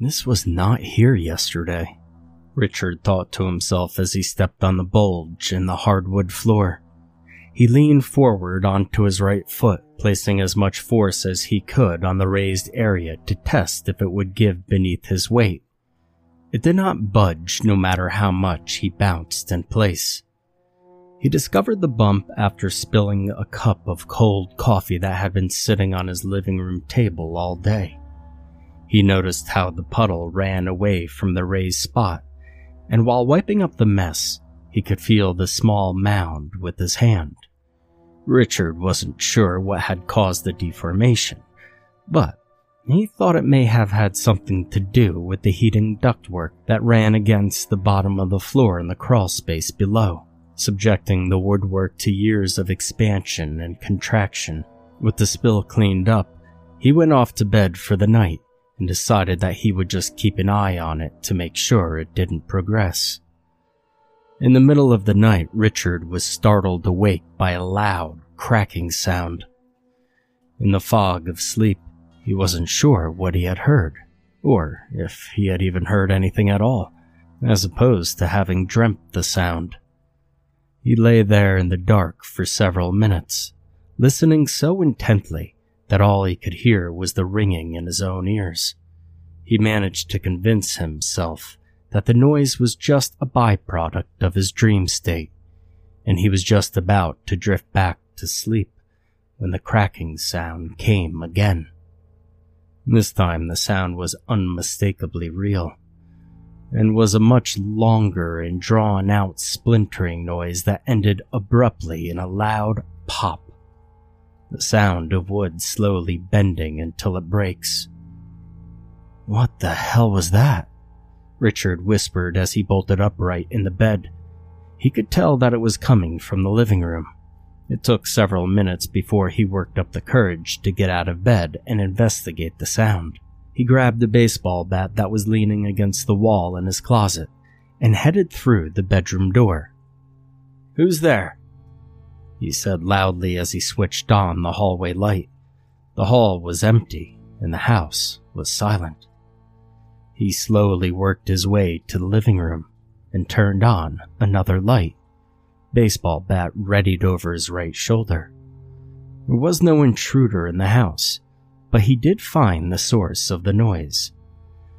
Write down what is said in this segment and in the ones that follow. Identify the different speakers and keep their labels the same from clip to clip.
Speaker 1: This was not here yesterday, Richard thought to himself as he stepped on the bulge in the hardwood floor. He leaned forward onto his right foot, placing as much force as he could on the raised area to test if it would give beneath his weight. It did not budge no matter how much he bounced in place. He discovered the bump after spilling a cup of cold coffee that had been sitting on his living room table all day. He noticed how the puddle ran away from the raised spot, and while wiping up the mess, he could feel the small mound with his hand. Richard wasn't sure what had caused the deformation, but he thought it may have had something to do with the heating ductwork that ran against the bottom of the floor in the crawl space below, subjecting the woodwork to years of expansion and contraction. With the spill cleaned up, he went off to bed for the night and decided that he would just keep an eye on it to make sure it didn't progress. In the middle of the night, Richard was startled awake by a loud, cracking sound. In the fog of sleep, he wasn't sure what he had heard, or if he had even heard anything at all, as opposed to having dreamt the sound. He lay there in the dark for several minutes, listening so intently that all he could hear was the ringing in his own ears. He managed to convince himself that the noise was just a byproduct of his dream state, and he was just about to drift back to sleep when the cracking sound came again. This time the sound was unmistakably real, and was a much longer and drawn out splintering noise that ended abruptly in a loud pop the sound of wood slowly bending until it breaks. What the hell was that? Richard whispered as he bolted upright in the bed. He could tell that it was coming from the living room. It took several minutes before he worked up the courage to get out of bed and investigate the sound. He grabbed a baseball bat that was leaning against the wall in his closet and headed through the bedroom door. Who's there? He said loudly as he switched on the hallway light. The hall was empty and the house was silent. He slowly worked his way to the living room and turned on another light, baseball bat readied over his right shoulder. There was no intruder in the house, but he did find the source of the noise.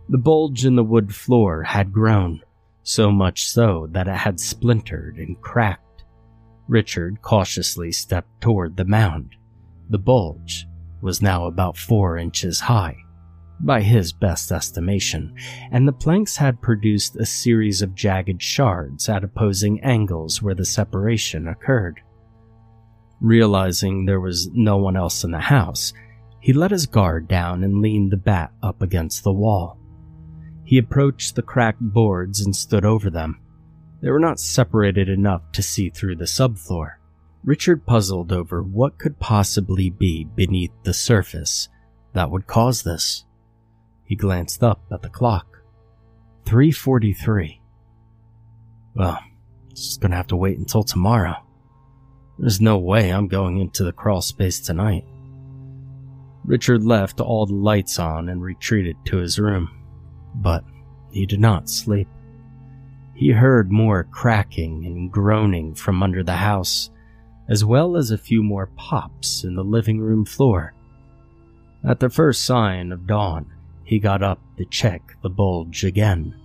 Speaker 1: The bulge in the wood floor had grown, so much so that it had splintered and cracked Richard cautiously stepped toward the mound. The bulge was now about four inches high, by his best estimation, and the planks had produced a series of jagged shards at opposing angles where the separation occurred. Realizing there was no one else in the house, he let his guard down and leaned the bat up against the wall. He approached the cracked boards and stood over them. They were not separated enough to see through the subfloor. Richard puzzled over what could possibly be beneath the surface that would cause this. He glanced up at the clock. 343. Well, just gonna have to wait until tomorrow. There's no way I'm going into the crawl space tonight. Richard left all the lights on and retreated to his room, but he did not sleep. He heard more cracking and groaning from under the house, as well as a few more pops in the living room floor. At the first sign of dawn, he got up to check the bulge again.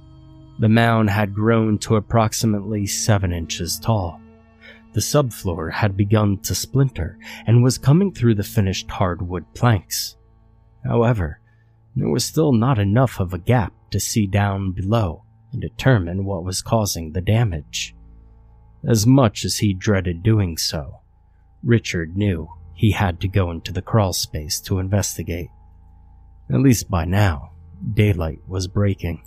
Speaker 1: The mound had grown to approximately seven inches tall. The subfloor had begun to splinter and was coming through the finished hardwood planks. However, there was still not enough of a gap to see down below and determine what was causing the damage. As much as he dreaded doing so, Richard knew he had to go into the crawl space to investigate. At least by now, daylight was breaking.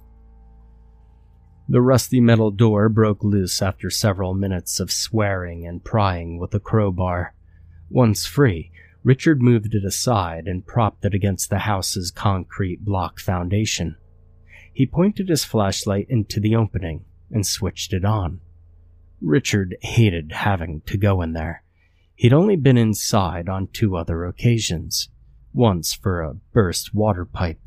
Speaker 1: The rusty metal door broke loose after several minutes of swearing and prying with a crowbar. Once free, Richard moved it aside and propped it against the house's concrete block foundation. He pointed his flashlight into the opening and switched it on. Richard hated having to go in there. He'd only been inside on two other occasions once for a burst water pipe,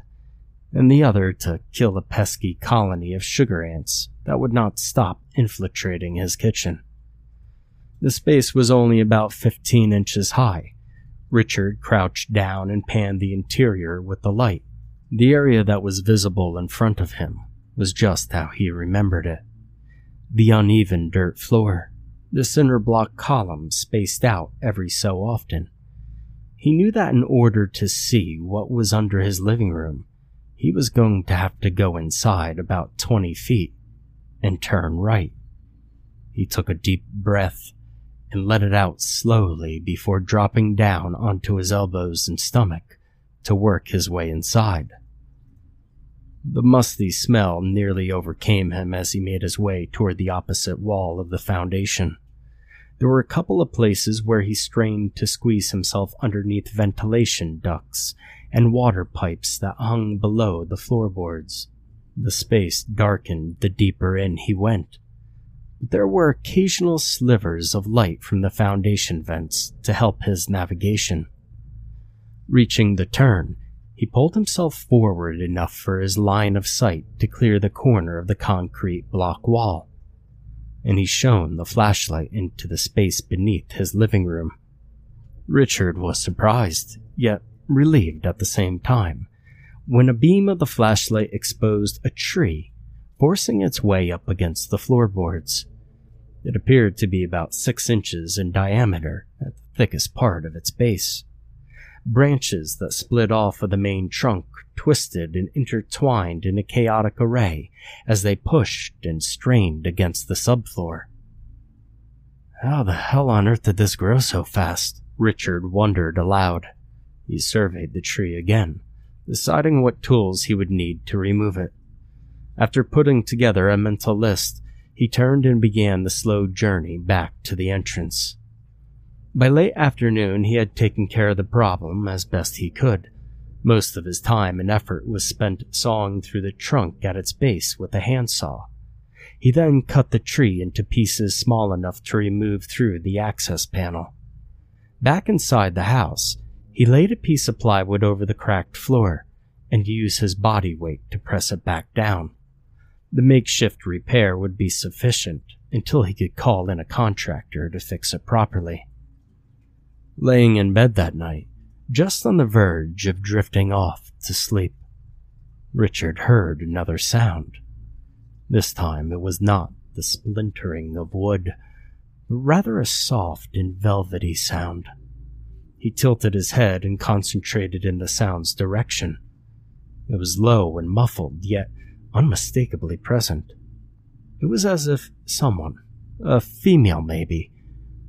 Speaker 1: and the other to kill a pesky colony of sugar ants that would not stop infiltrating his kitchen. The space was only about 15 inches high. Richard crouched down and panned the interior with the light. The area that was visible in front of him was just how he remembered it. The uneven dirt floor, the cinder block columns spaced out every so often. He knew that in order to see what was under his living room, he was going to have to go inside about 20 feet and turn right. He took a deep breath and let it out slowly before dropping down onto his elbows and stomach to work his way inside. The musty smell nearly overcame him as he made his way toward the opposite wall of the foundation. There were a couple of places where he strained to squeeze himself underneath ventilation ducts and water pipes that hung below the floorboards. The space darkened the deeper in he went. There were occasional slivers of light from the foundation vents to help his navigation. Reaching the turn, he pulled himself forward enough for his line of sight to clear the corner of the concrete block wall and he shone the flashlight into the space beneath his living room. Richard was surprised, yet relieved at the same time, when a beam of the flashlight exposed a tree, forcing its way up against the floorboards. It appeared to be about six inches in diameter at the thickest part of its base. Branches that split off of the main trunk twisted and intertwined in a chaotic array as they pushed and strained against the subfloor. How the hell on earth did this grow so fast? Richard wondered aloud. He surveyed the tree again, deciding what tools he would need to remove it. After putting together a mental list, he turned and began the slow journey back to the entrance. By late afternoon, he had taken care of the problem as best he could. Most of his time and effort was spent sawing through the trunk at its base with a handsaw. He then cut the tree into pieces small enough to remove through the access panel. Back inside the house, he laid a piece of plywood over the cracked floor and used his body weight to press it back down. The makeshift repair would be sufficient until he could call in a contractor to fix it properly. Laying in bed that night, just on the verge of drifting off to sleep, Richard heard another sound. This time it was not the splintering of wood, but rather a soft and velvety sound. He tilted his head and concentrated in the sound's direction. It was low and muffled, yet unmistakably present. It was as if someone, a female maybe,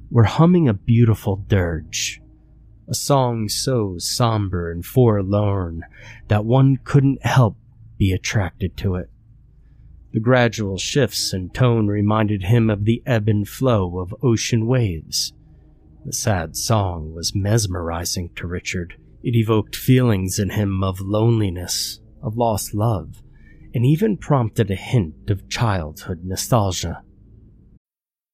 Speaker 1: were humming a beautiful dirge, a song so somber and forlorn that one couldn't help be attracted to it. The gradual shifts in tone reminded him of the ebb and flow of ocean waves. The sad song was mesmerizing to Richard. It evoked feelings in him of loneliness, of lost love, and even prompted a hint of childhood nostalgia.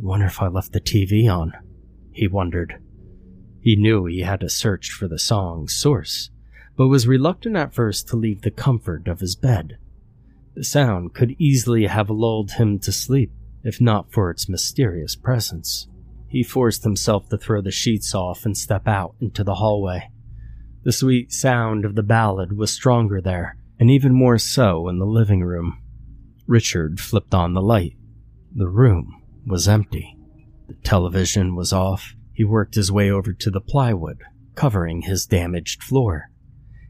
Speaker 1: Wonder if I left the TV on, he wondered. He knew he had to search for the song's source, but was reluctant at first to leave the comfort of his bed. The sound could easily have lulled him to sleep, if not for its mysterious presence. He forced himself to throw the sheets off and step out into the hallway. The sweet sound of the ballad was stronger there, and even more so in the living room. Richard flipped on the light. The room was empty. The television was off. He worked his way over to the plywood, covering his damaged floor.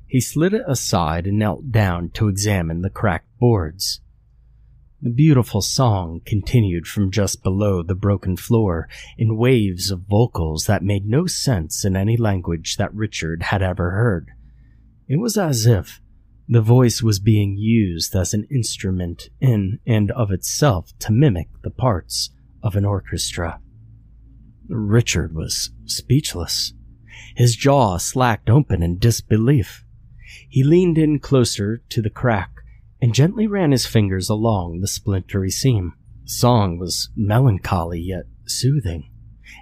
Speaker 1: He slid it aside and knelt down to examine the cracked boards. The beautiful song continued from just below the broken floor in waves of vocals that made no sense in any language that Richard had ever heard. It was as if the voice was being used as an instrument in and of itself to mimic the parts of an orchestra. Richard was speechless. His jaw slacked open in disbelief. He leaned in closer to the crack and gently ran his fingers along the splintery seam. The song was melancholy yet soothing,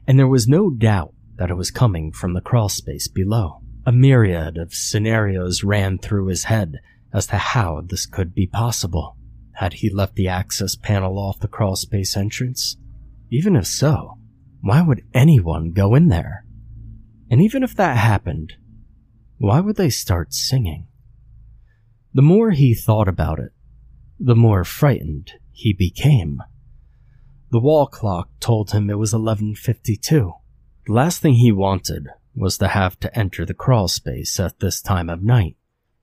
Speaker 1: and there was no doubt that it was coming from the crawlspace below. A myriad of scenarios ran through his head as to how this could be possible. Had he left the access panel off the crawlspace entrance? Even if so, why would anyone go in there? And even if that happened, why would they start singing? The more he thought about it, the more frightened he became. The wall clock told him it was 11:52. The last thing he wanted was to have to enter the crawl space at this time of night,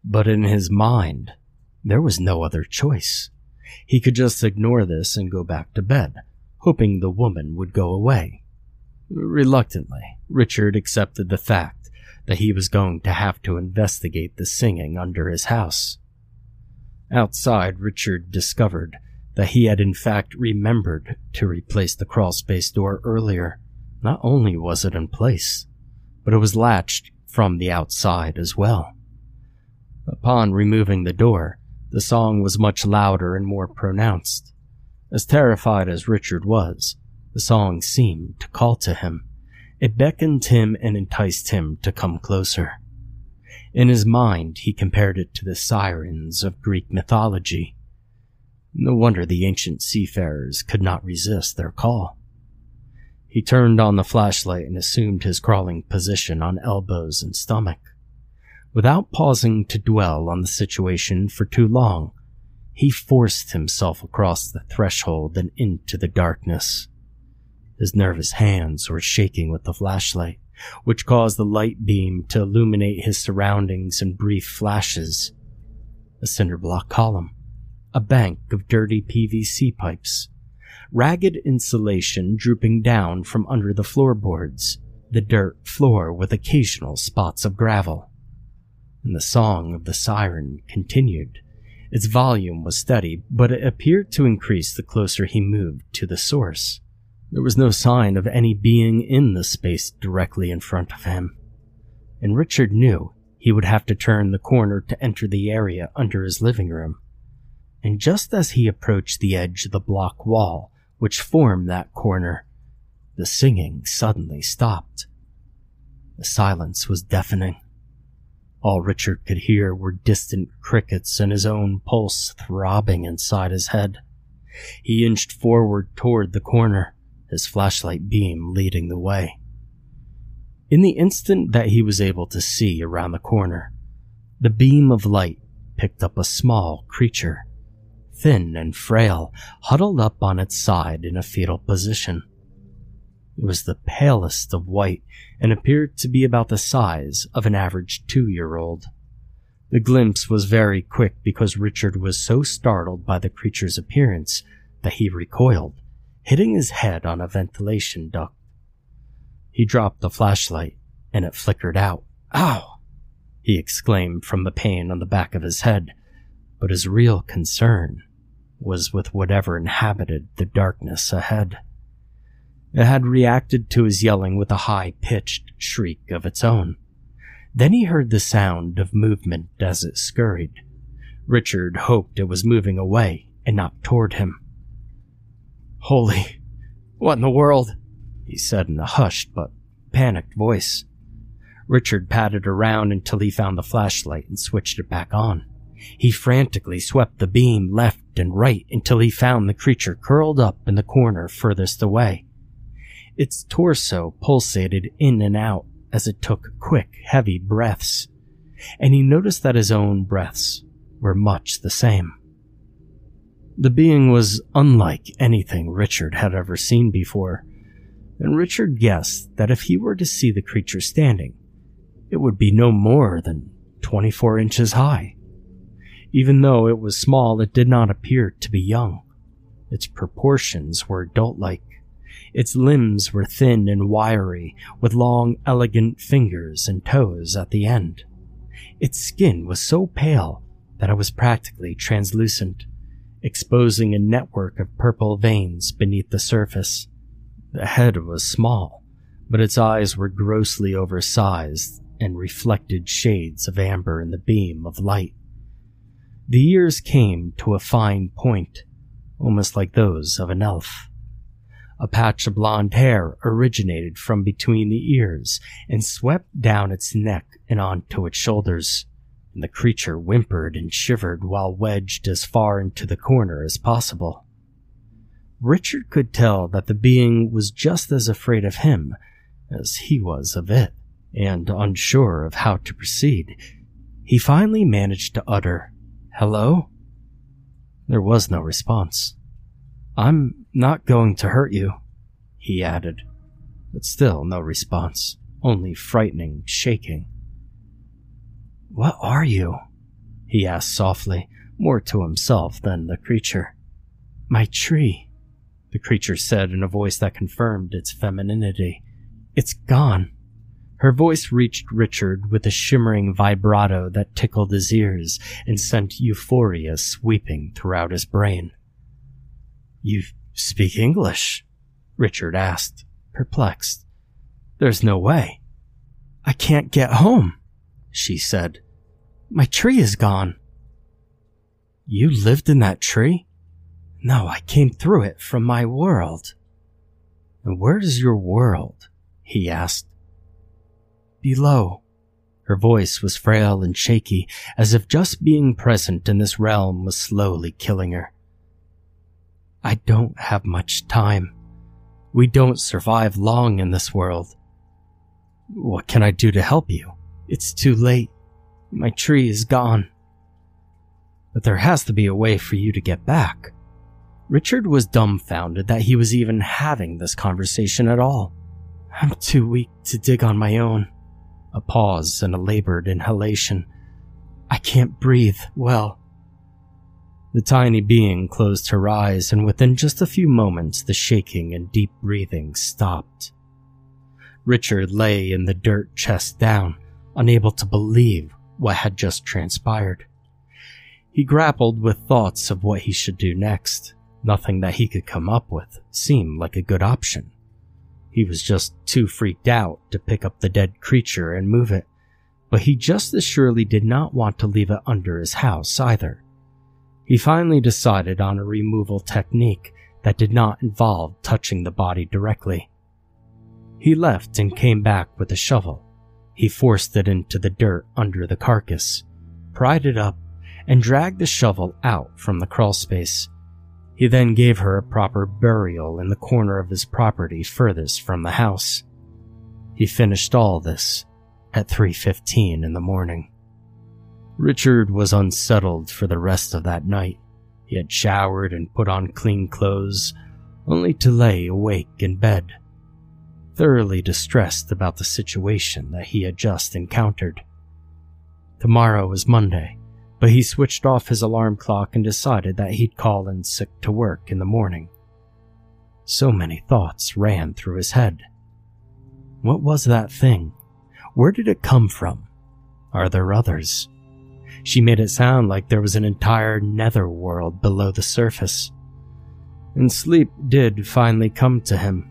Speaker 1: but in his mind, there was no other choice. He could just ignore this and go back to bed hoping the woman would go away. Reluctantly, Richard accepted the fact that he was going to have to investigate the singing under his house. Outside, Richard discovered that he had in fact remembered to replace the crawlspace door earlier. Not only was it in place, but it was latched from the outside as well. Upon removing the door, the song was much louder and more pronounced. As terrified as Richard was, the song seemed to call to him. It beckoned him and enticed him to come closer. In his mind, he compared it to the sirens of Greek mythology. No wonder the ancient seafarers could not resist their call. He turned on the flashlight and assumed his crawling position on elbows and stomach. Without pausing to dwell on the situation for too long, he forced himself across the threshold and into the darkness. His nervous hands were shaking with the flashlight, which caused the light beam to illuminate his surroundings in brief flashes. A cinder block column, a bank of dirty PVC pipes, ragged insulation drooping down from under the floorboards, the dirt floor with occasional spots of gravel. And the song of the siren continued its volume was steady, but it appeared to increase the closer he moved to the source. There was no sign of any being in the space directly in front of him. And Richard knew he would have to turn the corner to enter the area under his living room. And just as he approached the edge of the block wall which formed that corner, the singing suddenly stopped. The silence was deafening. All Richard could hear were distant crickets and his own pulse throbbing inside his head. He inched forward toward the corner, his flashlight beam leading the way. In the instant that he was able to see around the corner, the beam of light picked up a small creature, thin and frail, huddled up on its side in a fetal position. It was the palest of white and appeared to be about the size of an average two year old. The glimpse was very quick because Richard was so startled by the creature's appearance that he recoiled, hitting his head on a ventilation duct. He dropped the flashlight, and it flickered out. Ow! he exclaimed from the pain on the back of his head, but his real concern was with whatever inhabited the darkness ahead. It had reacted to his yelling with a high pitched shriek of its own. Then he heard the sound of movement as it scurried. Richard hoped it was moving away and not toward him. Holy, what in the world? he said in a hushed but panicked voice. Richard patted around until he found the flashlight and switched it back on. He frantically swept the beam left and right until he found the creature curled up in the corner furthest away. Its torso pulsated in and out as it took quick, heavy breaths, and he noticed that his own breaths were much the same. The being was unlike anything Richard had ever seen before, and Richard guessed that if he were to see the creature standing, it would be no more than 24 inches high. Even though it was small, it did not appear to be young. Its proportions were adult like. Its limbs were thin and wiry, with long, elegant fingers and toes at the end. Its skin was so pale that it was practically translucent, exposing a network of purple veins beneath the surface. The head was small, but its eyes were grossly oversized and reflected shades of amber in the beam of light. The ears came to a fine point, almost like those of an elf. A patch of blonde hair originated from between the ears and swept down its neck and onto its shoulders, and the creature whimpered and shivered while wedged as far into the corner as possible. Richard could tell that the being was just as afraid of him as he was of it, and unsure of how to proceed, he finally managed to utter Hello? There was no response. I'm not going to hurt you, he added, but still no response, only frightening shaking. What are you? he asked softly, more to himself than the creature. My tree, the creature said in a voice that confirmed its femininity. It's gone. Her voice reached Richard with a shimmering vibrato that tickled his ears and sent euphoria sweeping throughout his brain. You speak English? Richard asked, perplexed. There's no way. I can't get home, she said. My tree is gone. You lived in that tree? No, I came through it from my world. And where is your world? he asked. Below. Her voice was frail and shaky, as if just being present in this realm was slowly killing her. I don't have much time. We don't survive long in this world. What can I do to help you? It's too late. My tree is gone. But there has to be a way for you to get back. Richard was dumbfounded that he was even having this conversation at all. I'm too weak to dig on my own. A pause and a labored inhalation. I can't breathe well. The tiny being closed her eyes, and within just a few moments, the shaking and deep breathing stopped. Richard lay in the dirt chest down, unable to believe what had just transpired. He grappled with thoughts of what he should do next. Nothing that he could come up with seemed like a good option. He was just too freaked out to pick up the dead creature and move it, but he just as surely did not want to leave it under his house either. He finally decided on a removal technique that did not involve touching the body directly. He left and came back with a shovel. He forced it into the dirt under the carcass, pried it up, and dragged the shovel out from the crawlspace. He then gave her a proper burial in the corner of his property furthest from the house. He finished all this at 3:15 in the morning. Richard was unsettled for the rest of that night. He had showered and put on clean clothes, only to lay awake in bed, thoroughly distressed about the situation that he had just encountered. Tomorrow was Monday, but he switched off his alarm clock and decided that he'd call in sick to work in the morning. So many thoughts ran through his head. What was that thing? Where did it come from? Are there others? She made it sound like there was an entire netherworld below the surface. And sleep did finally come to him.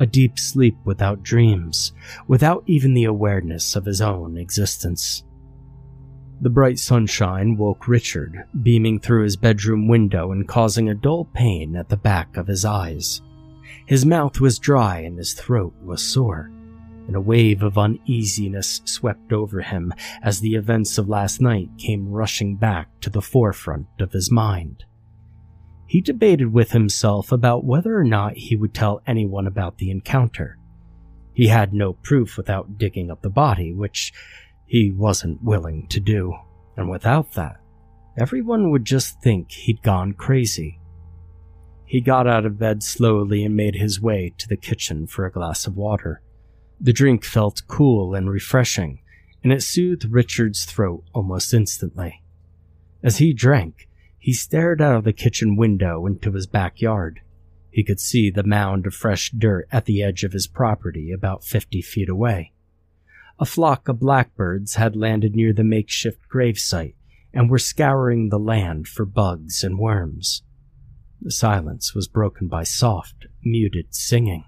Speaker 1: A deep sleep without dreams, without even the awareness of his own existence. The bright sunshine woke Richard, beaming through his bedroom window and causing a dull pain at the back of his eyes. His mouth was dry and his throat was sore, and a wave of uneasiness swept over him as the events of last night came rushing back to the forefront of his mind. He debated with himself about whether or not he would tell anyone about the encounter. He had no proof without digging up the body, which he wasn't willing to do, and without that, everyone would just think he'd gone crazy. He got out of bed slowly and made his way to the kitchen for a glass of water. The drink felt cool and refreshing, and it soothed Richard's throat almost instantly. As he drank, he stared out of the kitchen window into his backyard. He could see the mound of fresh dirt at the edge of his property about 50 feet away. A flock of blackbirds had landed near the makeshift gravesite and were scouring the land for bugs and worms. The silence was broken by soft, muted singing.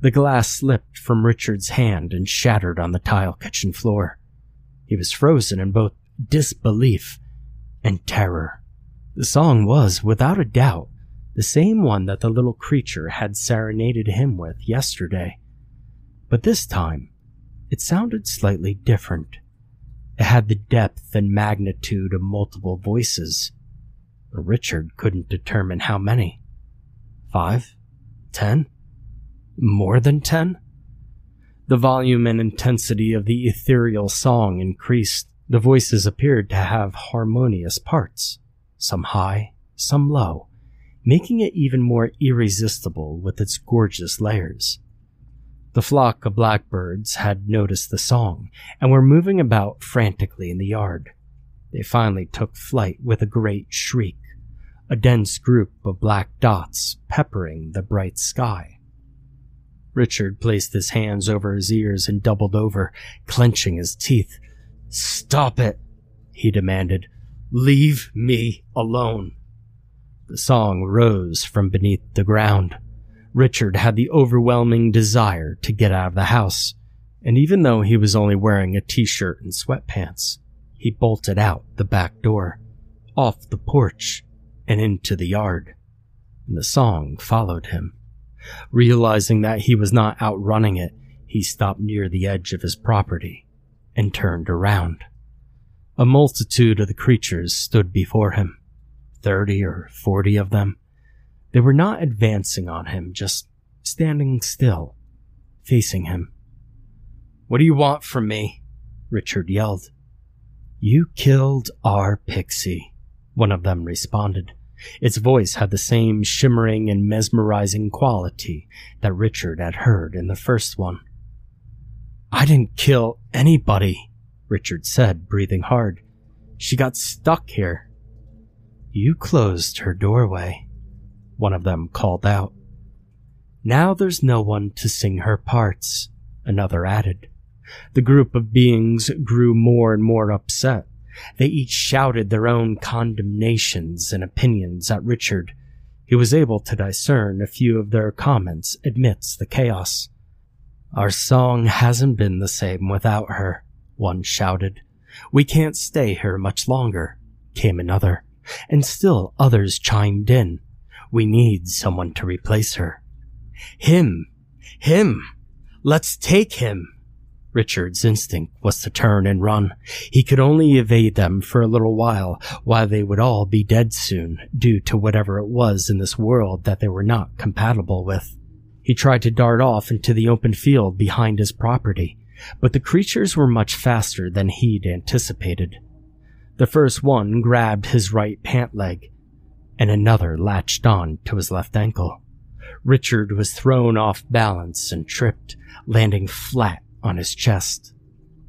Speaker 1: The glass slipped from Richard's hand and shattered on the tile kitchen floor. He was frozen in both disbelief and terror. The song was, without a doubt, the same one that the little creature had serenaded him with yesterday. But this time, it sounded slightly different. It had the depth and magnitude of multiple voices. Richard couldn't determine how many. Five? Ten? More than ten? The volume and intensity of the ethereal song increased. The voices appeared to have harmonious parts, some high, some low, making it even more irresistible with its gorgeous layers. The flock of blackbirds had noticed the song and were moving about frantically in the yard. They finally took flight with a great shriek, a dense group of black dots peppering the bright sky. Richard placed his hands over his ears and doubled over, clenching his teeth. Stop it, he demanded. Leave me alone. The song rose from beneath the ground. Richard had the overwhelming desire to get out of the house, and even though he was only wearing a t-shirt and sweatpants, he bolted out the back door, off the porch, and into the yard. And the song followed him. Realizing that he was not outrunning it, he stopped near the edge of his property and turned around. A multitude of the creatures stood before him, thirty or forty of them, they were not advancing on him, just standing still, facing him. What do you want from me? Richard yelled. You killed our pixie, one of them responded. Its voice had the same shimmering and mesmerizing quality that Richard had heard in the first one. I didn't kill anybody, Richard said, breathing hard. She got stuck here. You closed her doorway one of them called out. Now there's no one to sing her parts, another added. The group of beings grew more and more upset. They each shouted their own condemnations and opinions at Richard. He was able to discern a few of their comments amidst the chaos. Our song hasn't been the same without her, one shouted. We can't stay here much longer, came another, and still others chimed in. We need someone to replace her. Him! Him! Let's take him! Richard's instinct was to turn and run. He could only evade them for a little while, while they would all be dead soon, due to whatever it was in this world that they were not compatible with. He tried to dart off into the open field behind his property, but the creatures were much faster than he'd anticipated. The first one grabbed his right pant leg, and another latched on to his left ankle. Richard was thrown off balance and tripped, landing flat on his chest,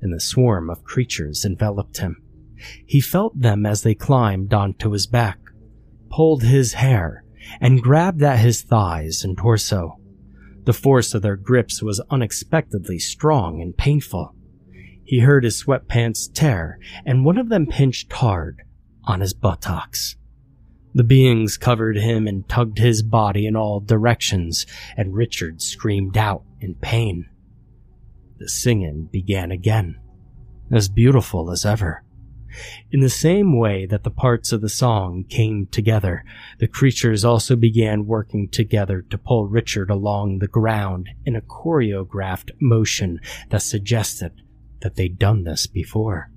Speaker 1: and the swarm of creatures enveloped him. He felt them as they climbed onto his back, pulled his hair, and grabbed at his thighs and torso. The force of their grips was unexpectedly strong and painful. He heard his sweatpants tear, and one of them pinched hard on his buttocks. The beings covered him and tugged his body in all directions, and Richard screamed out in pain. The singing began again, as beautiful as ever. In the same way that the parts of the song came together, the creatures also began working together to pull Richard along the ground in a choreographed motion that suggested that they'd done this before.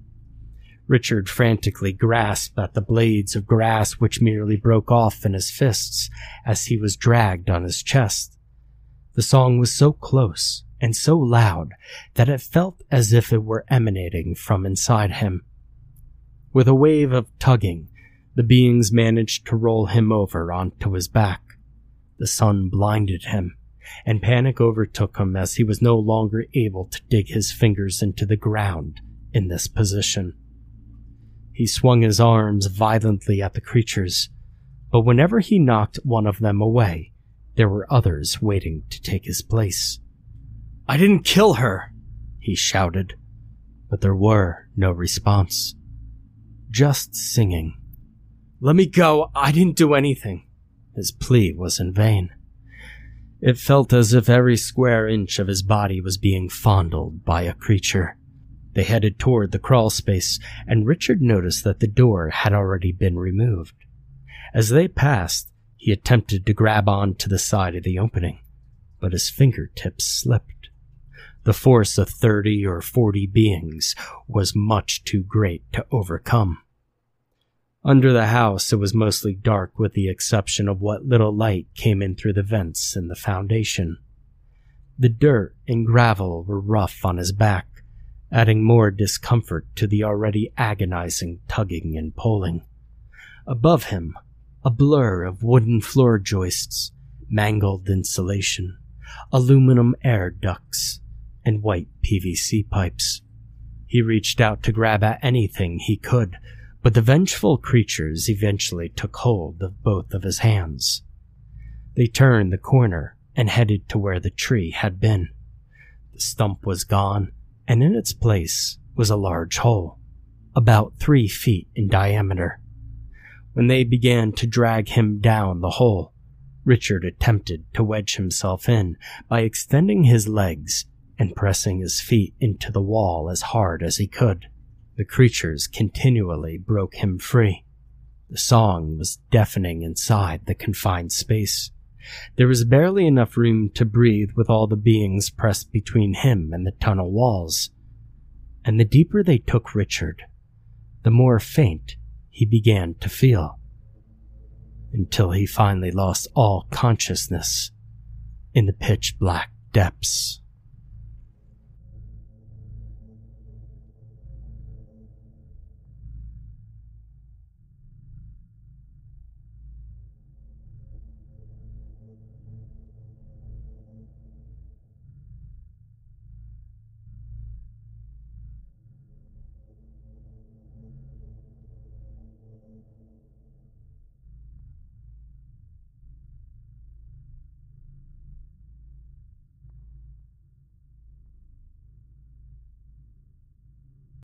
Speaker 1: Richard frantically grasped at the blades of grass which merely broke off in his fists as he was dragged on his chest. The song was so close and so loud that it felt as if it were emanating from inside him. With a wave of tugging, the beings managed to roll him over onto his back. The sun blinded him, and panic overtook him as he was no longer able to dig his fingers into the ground in this position. He swung his arms violently at the creatures, but whenever he knocked one of them away, there were others waiting to take his place. I didn't kill her, he shouted, but there were no response just singing. Let me go, I didn't do anything. His plea was in vain. It felt as if every square inch of his body was being fondled by a creature. They headed toward the crawl space, and Richard noticed that the door had already been removed. As they passed, he attempted to grab on to the side of the opening, but his fingertips slipped. The force of thirty or forty beings was much too great to overcome. Under the house, it was mostly dark with the exception of what little light came in through the vents in the foundation. The dirt and gravel were rough on his back, adding more discomfort to the already agonizing tugging and pulling. Above him, a blur of wooden floor joists, mangled insulation, aluminum air ducts, and white PVC pipes. He reached out to grab at anything he could, but the vengeful creatures eventually took hold of both of his hands. They turned the corner and headed to where the tree had been. The stump was gone, and in its place was a large hole, about three feet in diameter. When they began to drag him down the hole, Richard attempted to wedge himself in by extending his legs and pressing his feet into the wall as hard as he could. The creatures continually broke him free. The song was deafening inside the confined space. There was barely enough room to breathe with all the beings pressed between him and the tunnel walls. And the deeper they took Richard, the more faint he began to feel. Until he finally lost all consciousness in the pitch black depths.